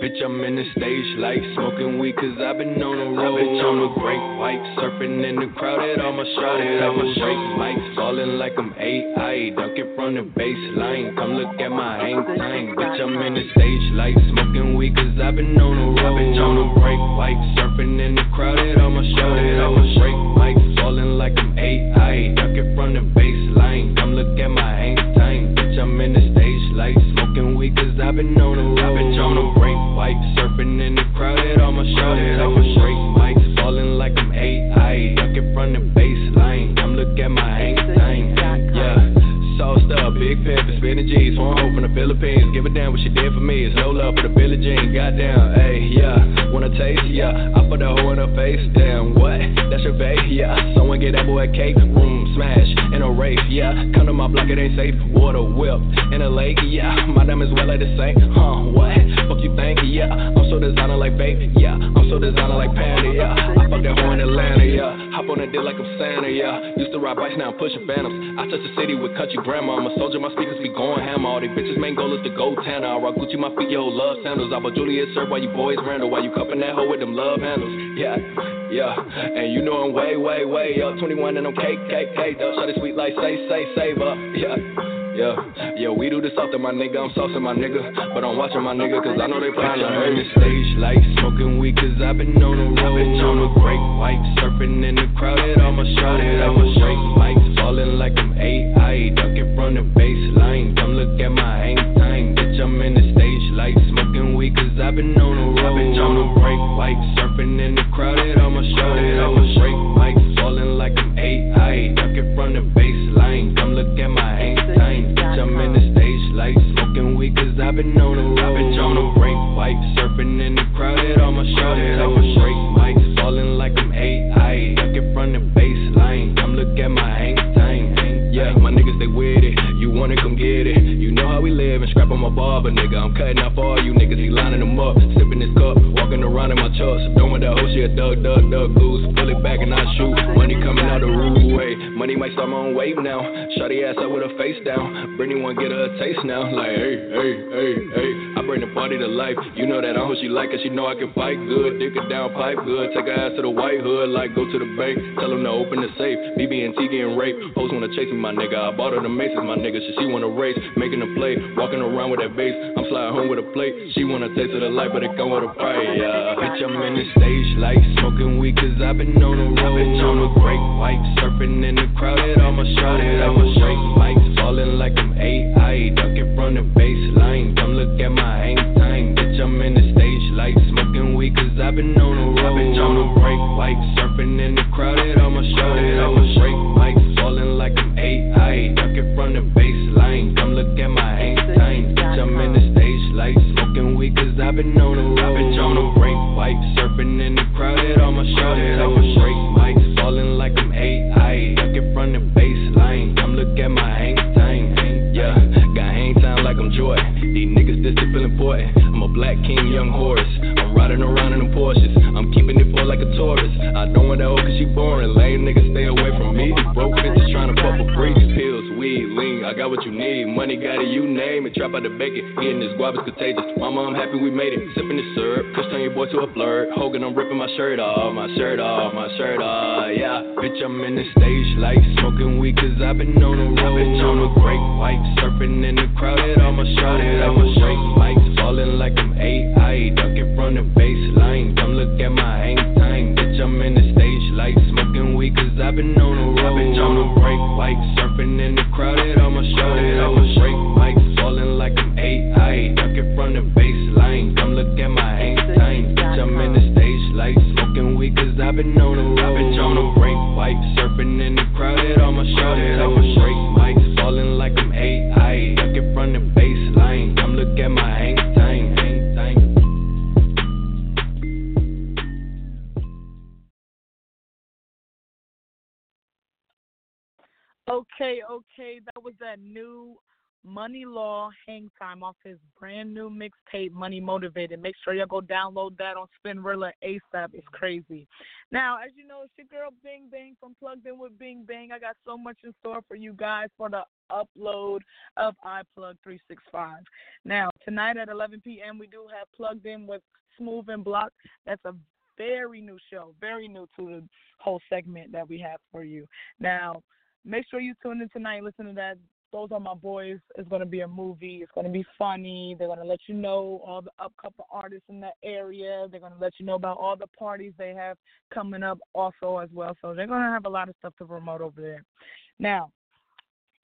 Bitch, I'm in the stage like smoking weed cause I've been on the road. Bitch, I'm a great white, surfing in the crowd at all my shawty. I'm a straight mics, falling like I'm AI. Dunking from the baseline, come look at my hang time. Bitch, I'm in the stage like smoking weed cause I've been on the road. Bitch, I'm a great white, surfing in the crowd at all my shawty. I'm a straight mics, falling like I'm AI. Dunking from the baseline, come look at my hang time. Bitch, I'm in the stage like weed cause I've been on the road. Bitch, I'm a great white, surfing in the crowd at all my shawty. I'm a straight mics, falling like I'm AI. Ducking from the baseline, come look at my hang time. Yeah. Sauced up, big pepper, spinning G's, phone home from the Philippines. Give a damn what she did for me. It's no love for the Billie Jean. Goddamn, hey, yeah. Wanna taste, yeah. I put the hoe in her face, damn, what? Your babe, yeah. Someone get that boy a cake, room smash in a race, yeah. Come to my block, it ain't safe. Water whip in a lake, yeah. My diamonds well like the same, huh? What? Fuck you think, yeah. I'm so designer like baby, yeah. I'm so designer like Panda, yeah. I fuck that hoe in Atlanta, yeah. On the dick like I'm Santa, yeah. Used to ride bikes, now I'm pushing phantoms. I touch the city with country grandma. I'm a soldier, my speakers be going ham. All these bitches main goal is to go tanner. I rock Gucci, my feet, yo, love sandals. I bought Juliet serve while you boys Randall. While you cupping that hoe with them love handles. Yeah, yeah. And you know I'm way, way, way up. 21 and I'm cake. Up. Shut it sweet like say, say, save up. Yeah. Yeah, yeah, we do this often, my nigga. I'm saucing my nigga, but I'm watching my nigga, cause I know they probably heard the stage like smoking weed, cause I've been on the road. Bitch, I'm a great white, surfing in the crowd at all my shawty. I'm a straight mics, falling like I'm AI, ducking from the baseline. Come look at my hang time, bitch. I'm in the stage like smoking weed, cause I've been on the road. Bitch, I'm a great white, surfing in the crowd at all my shawty. I'm a straight been on the road. Bitch, I'm a great white, surfing in the crowd at all my shawty. I'm a straight mics, falling like I'm AI, ducking from the baseline. Come look at my hang time. Yeah, my niggas, they with it. You wanna come get it. You know how we live and scrap on my barber, nigga. I'm cutting off all you niggas, he lining them up. Sipping this cup, walking around in my chucks. Don't want that whole shit, duck, duck, duck, goose. Might start my own wave now. Shotty ass up with her face down. Brittany want get her a taste now. Like, hey, hey, hey, hey. I bring the party to life. You know that I'm who she like, it, she know I can fight good. Dick it down, pipe good. Take her ass to the white hood, like go to the bank. Tell them to open the safe. BB and T getting raped. Hoes wanna chase me, my nigga. I bought her the maces, my nigga. She, she wanna race, making a play, walking around with that bass. I'm sliding home with a plate. She wanna taste of the light, but it come with a price. Yeah, bitch, I'm in the stage like smoking weed, cause I've been on the road. Bitch, I'm a great white, surfing in the crowd at all my shawty. I'm a straight mics, falling like I'm AI, ducking from the baseline. Come look at my hang time, bitch. I'm in the stage like smoking weed, cause I've been on the road. Bitch, I'm a great white, surfing in the crowd at all my a straight mics, falling like I'm AI, ducking from the baseline. Come look at my hang time, bitch. I'm in the stage like smoking weed, cause I've been on the road. Bitch, I'm a great white, surfing in the crowd at all my shawty. I'm a important. I'm a black king, young horse. I'm riding around in them Porsches. I'm keeping it full like a Taurus. I don't want that hoe cause she boring. Lame niggas got what you need. Money got it, you name it. Trap out the bacon. Getting this guap is contagious. Mama, I'm happy we made it. Sipping this syrup. Push turn your boy to a flirt. Hogan, I'm ripping my shirt off. My shirt off. My shirt off. Yeah. Bitch, I'm in the stage like smoking weed cause I've been on the road. Bitch, I'm a great white. Surfing in the crowd at all my shawty. I'm a straight mics. Falling like I'm AI. Ducking from the baseline. Come look at my hang time. Bitch, I'm in the stage like smoking weed cause I've been on the road. Bitch, I'm a great white. Surfing in the that new Money Law Hang Time off his brand new mixtape, Money Motivated. Make sure y'all go download that on Spinrilla ASAP. It's crazy. Now, as you know, it's your girl Bing Bang from Plugged In with Bing Bang. I got so much in store for you guys for the upload of iPlug 365. Now, tonight at 11 p.m., we do have Plugged In with Smooth and Block. That's a very new show, very new to the whole segment that we have for you. Now, make sure you tune in tonight. Listen to that those are my boys. It's going to be a movie. It's going to be funny. They're going to let you know all the upcoming artists in that area. They're going to let you know about all the parties they have coming up also as well. So they're going to have a lot of stuff to promote over there. Now,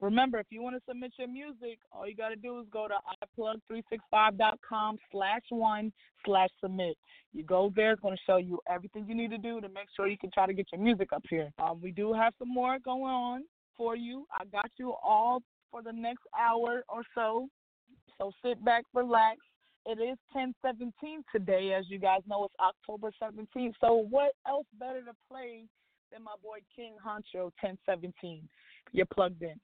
remember, if you want to submit your music, all you got to do is go to iplug365.com slash one slash submit. You go there, it's going to show you everything you need to do to make sure you can try to get your music up here. Um, we do have some more going on for you. I got you all for the next hour or so. So sit back, relax. It is 1017 today. As you guys know, it's October 17th. So what else better to play than my boy King Honcho 1017? You're plugged in.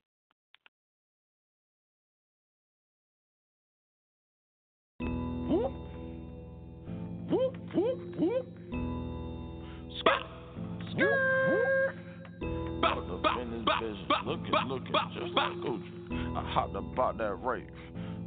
Whoop. Bop, in this bitch, looking, looking just like Gucci. I hopped about that rave,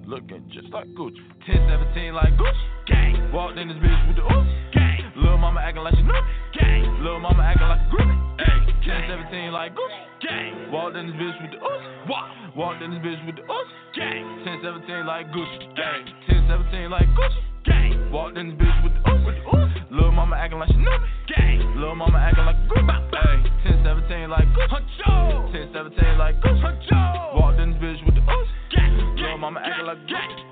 looking just like Gucci. 1017 like Gucci, gang. Walked in this bitch with the oops, gang. Lil' mama acting like she knew, gang. Lil' mama acting like a groupie, hey. 1017 like Gucci, gang. Walked in this bitch with the oops, walk. Walked in this bitch with the oops, gang. 1017 like Gucci, gang. 1017 like Gucci, gang. Walked in this bitch with the oops, with the oops. Lil' mama acting like she knew me, gang. Lil' mama acting like a groupie, hey. 1017 like Gucci. 1017 like Gucci. Walked in this bitch with the ooze. Little mama acting like Gucci.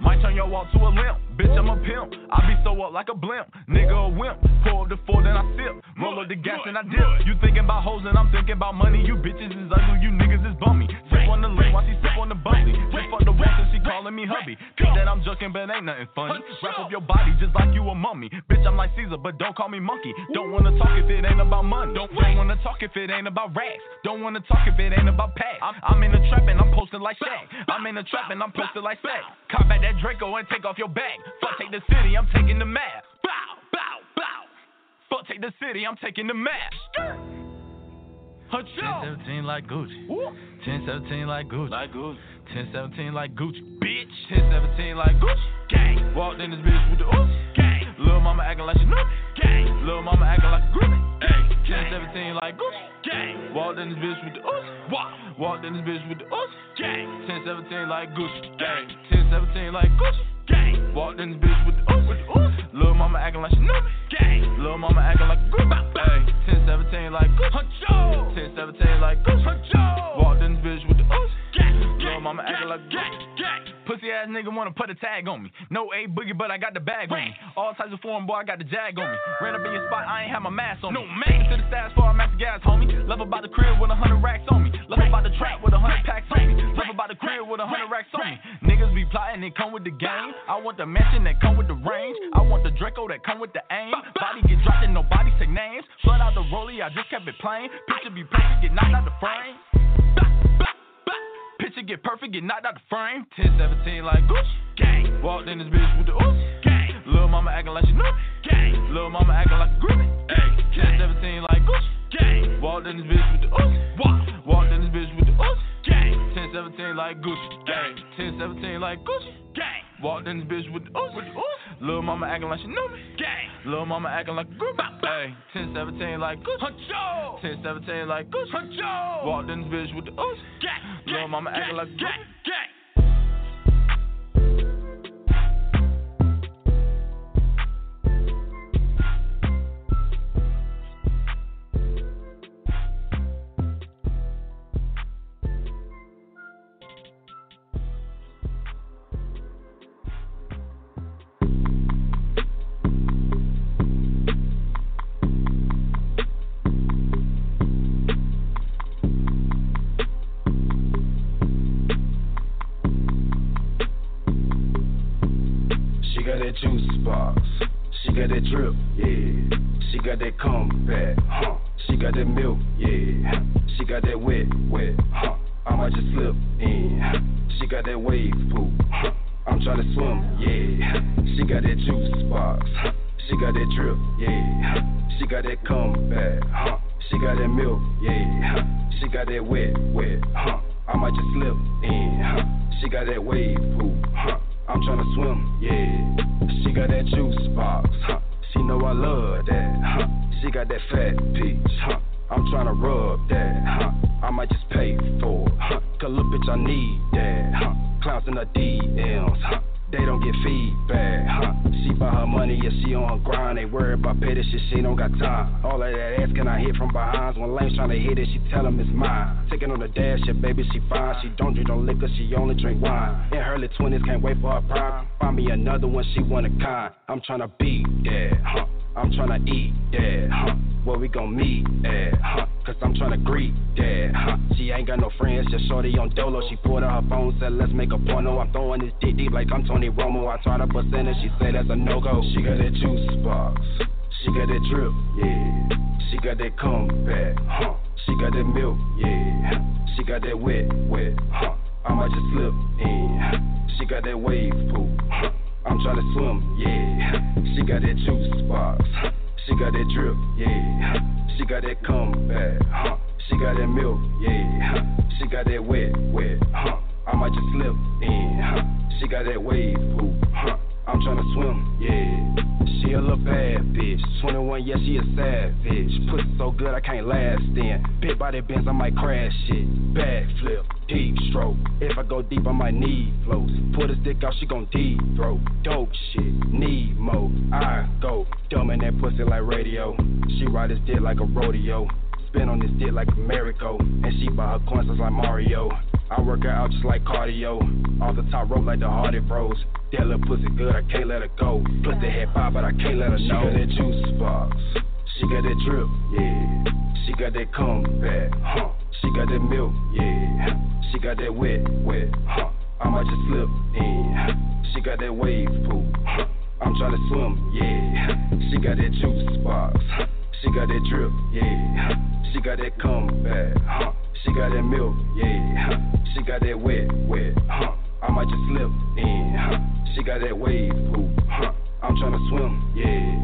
Might turn your walk to a limp. Bitch, I'm a pimp. I be so up like a blimp. Nigga a wimp. Pour up the four, then I sip. Roll up the gas and I dip. You thinking about hoes and I'm thinking about money. You bitches is ugly, you niggas is bummy. Sip on the lip while she sip on the bubbly. Hubby. Think that I'm joking, but ain't nothing funny. Wrap up your body just like you a mummy. Bitch, I'm like Caesar, but don't call me monkey. Don't wanna talk if it ain't about money. Don't, don't wanna talk if it ain't about racks. Don't wanna talk if it ain't about packs. I'm, I'm in the trap and I'm posted like Shaq. I'm in the trap and I'm posted like Shaq. Cop back that Draco and take off your bag. Fuck take the city, I'm taking the map. Bow, bow, bow. Fuck take the city, I'm taking the map. 1017 like Gucci. 1017 like Gucci. Like Gucci. 1017 like Gucci. Bitch. 1017 like Gucci. Gang. Walked in this bitch with the oops. Gang. Lil' mama acting like she knew. Gang. Lil' mama acting like a groupie. Hey. 1017 like Gucci. Gang. Walked in this bitch with the oops. Walk. Walked in this bitch with the oops. Gang. 1017 like Gucci. Gang. 1017 like Gucci. Gang. Walked in this bitch with the oops. With the oops. Lil' mama acting like she knew. Gang. Lil' mama acting like a groupie. Hey. 1017 like Gucci. 1017 like Gucci. Walked in this bitch with the oops. Lil' acting like Gucci. Pussy ass nigga wanna put a tag on me. No A boogie, but I got the bag on me. All types of foreign boy, I got the jag on me. Ran up in your spot, I ain't have my mask on me. No man to the stats for a the gas, homie. Love about the crib with a hundred racks on me. Love about the trap with a hundred packs on me. Love about the crib with a hundred racks on me. Niggas be plotting, they come with the game. I want the mansion that come with the range. I want the Draco that come with the aim. Body get dropped and nobody say names. Flood out the rollie, I just kept it plain. Picture be perfect, get knocked out the frame. Picture get perfect, get knocked out the frame. 1017 like Gucci. Gang. Walked in this bitch with the oops. Gang. Lil' mama acting like she knew. Gang. Lil' mama acting like a groupie. Hey. 1017 like Gucci. Gang. Walked in this bitch with the oops. Walk. Walked in this bitch with the oops. Gang. 1017 like Gucci. Gang. 1017 like Gucci. Gang. Walked in this bitch with the oops. With the oops. Lil' mama acting like she knew me. Gang. Lil' mama acting like a groupie. Hey. 1017 like Gucci. Huncho. 1017 like Gucci. Huncho. Walked in this bitch with the oops. Gang. Lil' mama acting like groupie. Gang. Wave pool. I'm trying to swim, yeah. She got that juice box. She got that drip, yeah. She got that comeback, huh? She got that milk, yeah. She got that wet, wet, huh? I might just slip in, huh? She got that wave pool, huh? I'm trying to swim, yeah. She got that juice box, huh? She know I love that, huh? She got that fat peach, huh? I'm trying to rub that, huh? I might just pay for it, huh? Cause little bitch, I need that, huh? Clowns in the DMs, huh? They don't get feedback, huh? She buy her money, yeah, she on her grind. They worry about pay this shit, she don't got time. All of that ass can I hit from behind? When lames trying to hit it, she tell him it's mine. Taking on the dash, yeah, baby, she fine. She don't drink no liquor, she only drink wine. In her early 20s, can't wait for her prime. Find me another one, she one of kind. I'm trying to beat that, huh? I'm tryna eat that, huh? Where we gon' meet at, huh? Cause I'm tryna greet that, huh? She ain't got no friends, just shorty on Dolo. She pulled out her phone, said, let's make a porno. I'm throwing this dick deep like I'm Tony Romo. I tried to bust in and she said that's a no go. She got that juice box, she got that drip, yeah. She got that comeback, huh? She got that milk, yeah. She got that wet, wet, huh? I might just slip in. She got that wave pool, huh? I'm trying to swim, yeah. She got that juice box. She got that drip, yeah. She got that comeback, huh? She got that milk, yeah. She got that wet, wet, huh? I might just slip in, huh? She got that wave pool, huh? I'm trying to swim, yeah. She a little bad bitch. 21, yeah, she a savage. Pussy so good I can't last in. Big body bends, I might crash it. Backflip, deep stroke. If I go deep, I might need floats. Pull this dick out, she gon' deep throat. Dope shit, need more. I go dumb in that pussy like radio. She ride this dick like a rodeo. Spin on this dick like a. And she buy her coins like Mario. I work out just like cardio. Off the top rope like the Hardy Bros. That little pussy good, I can't let her go. Pussy head pop, but I can't let her know. She got that juice box. She got that drip, yeah. She got that comeback, huh? She got that milk, yeah. She got that wet, wet, huh? I might just slip in. She got that wave pool, huh? I'm trying to swim, yeah. She got that juice box. She got that drip, yeah. She got that comeback, huh? She got that milk, yeah. She got that wet, wet, huh? I might just slip in, huh? She got that wave pool, huh? I'm trying to swim, yeah.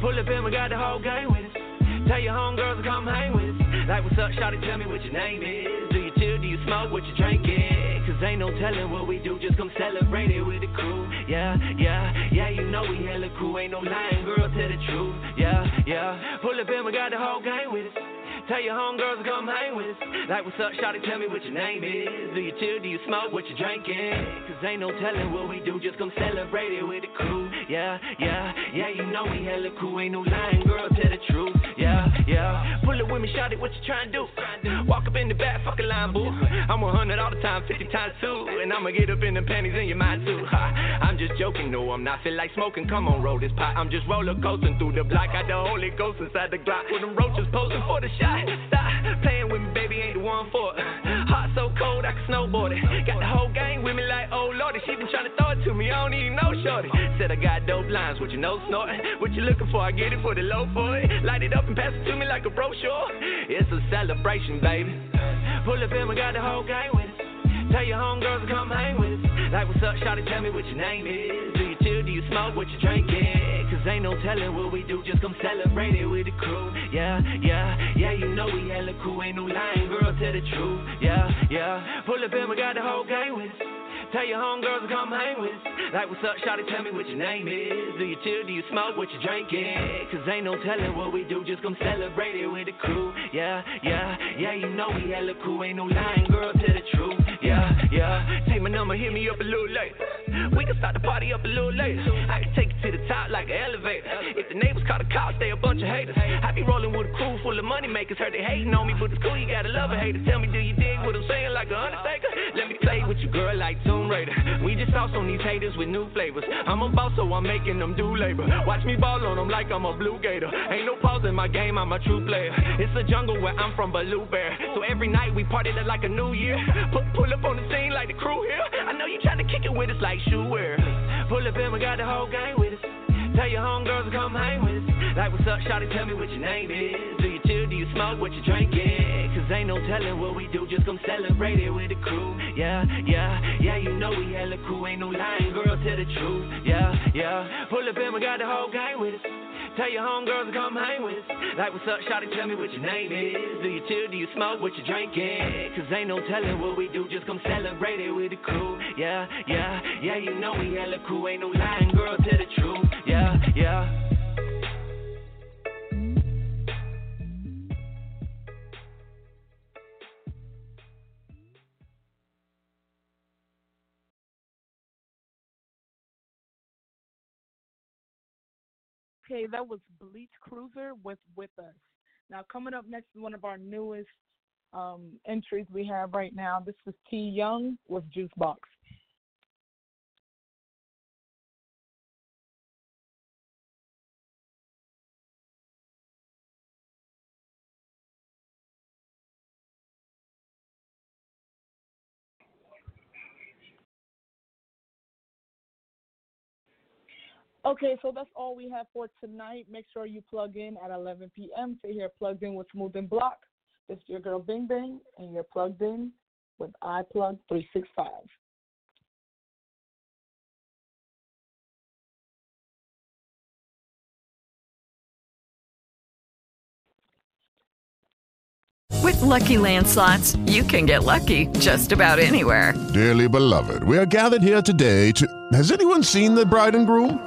Pull up and we got the whole gang with us. Tell your homegirls to come hang with us. Like, what's up, shawty? Tell me what your name is. Do you chill? Do you smoke? What you drinking? Cause ain't no telling what we do. Just come celebrate it with the crew. Yeah, yeah, yeah, you know we hella cool. Ain't no lying, girl, tell the truth. Yeah, yeah. Pull up and we got the whole gang with us. Tell your homegirls to come hang with us. Like, what's up, shawty? Tell me what your name is. Do you chill? Do you smoke? What you drinking? Cause ain't no telling what we do. Just come celebrate it with the crew. Yeah, yeah, yeah, you know we hella cool. Ain't no lying, girl, tell the truth. Yeah, yeah. Pull it with me, shawty, what you trying to do? Walk up in the back, fuck a line, boo. I'm 100 all the time, 50 times two. And I'ma get up in the panties in your mind, too. Ha, I'm just joking, no, I'm not. Feel like smoking, come on, roll this pot. I'm just roller coasting through the block. Got the Holy Ghost inside the Glock. With them roaches posing for the shot. Stop playing with me, baby, ain't the one for it. Cold, I can snowboard it. Got the whole gang with me like, oh lordy. She been trying to throw it to me, I don't even know, shorty. Said I got dope lines, what you know, snorting. What you looking for, I get it for the low for it. Light it up and pass it to me like a brochure. It's a celebration, baby. Pull up and we got the whole gang with us. Tell your homegirls to come hang with us. Like, what's up, shawty, tell me what your name is. Do you chill, do you smoke, what you drinking? Ain't no telling what we do, just come celebrate it with the crew. Yeah, yeah, yeah, you know we hella cool, ain't no lying, girl, tell the truth. Yeah, yeah, pull up and we got the whole gang with. Tell your homegirls to come hang with. Like, what's up, shawty, tell me what your name is. Do you chill, do you smoke, what you drinking? Cause ain't no telling what we do, just come celebrate it with the crew. Yeah, yeah, yeah, you know we hella cool, ain't no lying, girl, tell the truth. Yeah, yeah, take my number, hit me up a little later. We can start the party up a little later. I can take to the top like an elevator. If the neighbors call the cops, they a bunch of haters. I be rolling with a crew full of money makers. Heard they hating on me, but it's cool, you gotta love a hater. Tell me, do you dig what I'm saying like a undertaker? Let me play with you, girl, like Tomb Raider. We just sauce on these haters with new flavors. I'm a boss, so I'm making them do labor. Watch me ball on them like I'm a blue gator. Ain't no pause in my game, I'm a true player. It's a jungle where I'm from, Baloo Bear. So every night we party like a new year. Pull up on the scene like the crew here. I know you trying to kick it with us like shoe wear. Pull up and we got the whole us. Tell your homegirls to come hang with us. Like, what's up, shawty? Tell me what your name is. Do you chill? Do you smoke? What you drinking? Cause ain't no telling what we do. Just come celebrate it with the crew. Yeah, yeah, yeah, you know we hella cool. Ain't no lying, girl, tell the truth. Yeah, yeah. Pull up and we got the whole gang with us. Tell your homegirls to come hang with us. Like, what's up, shawty? Tell me what your name is. Do you chill? Do you smoke? What you drinking? Cause ain't no telling what we do. Just come celebrate it with the crew. Yeah, yeah, yeah, you know we hella cool. Ain't no lying, girl, tell the truth. Yeah, yeah. Okay, that was Bleach Cruiser with With Us. Now, coming up next is one of our newest um, entries we have right now. This is T Young with Juice Box. Okay, so that's all we have for tonight. Make sure you plug in at 11 p.m. to hear Plugged In with Smooth and Block. This is your girl Bing Bing, and you're plugged in with iPlug 365. With Lucky Land slots, you can get lucky just about anywhere. Dearly beloved, we are gathered here today to. Has anyone seen the bride and groom?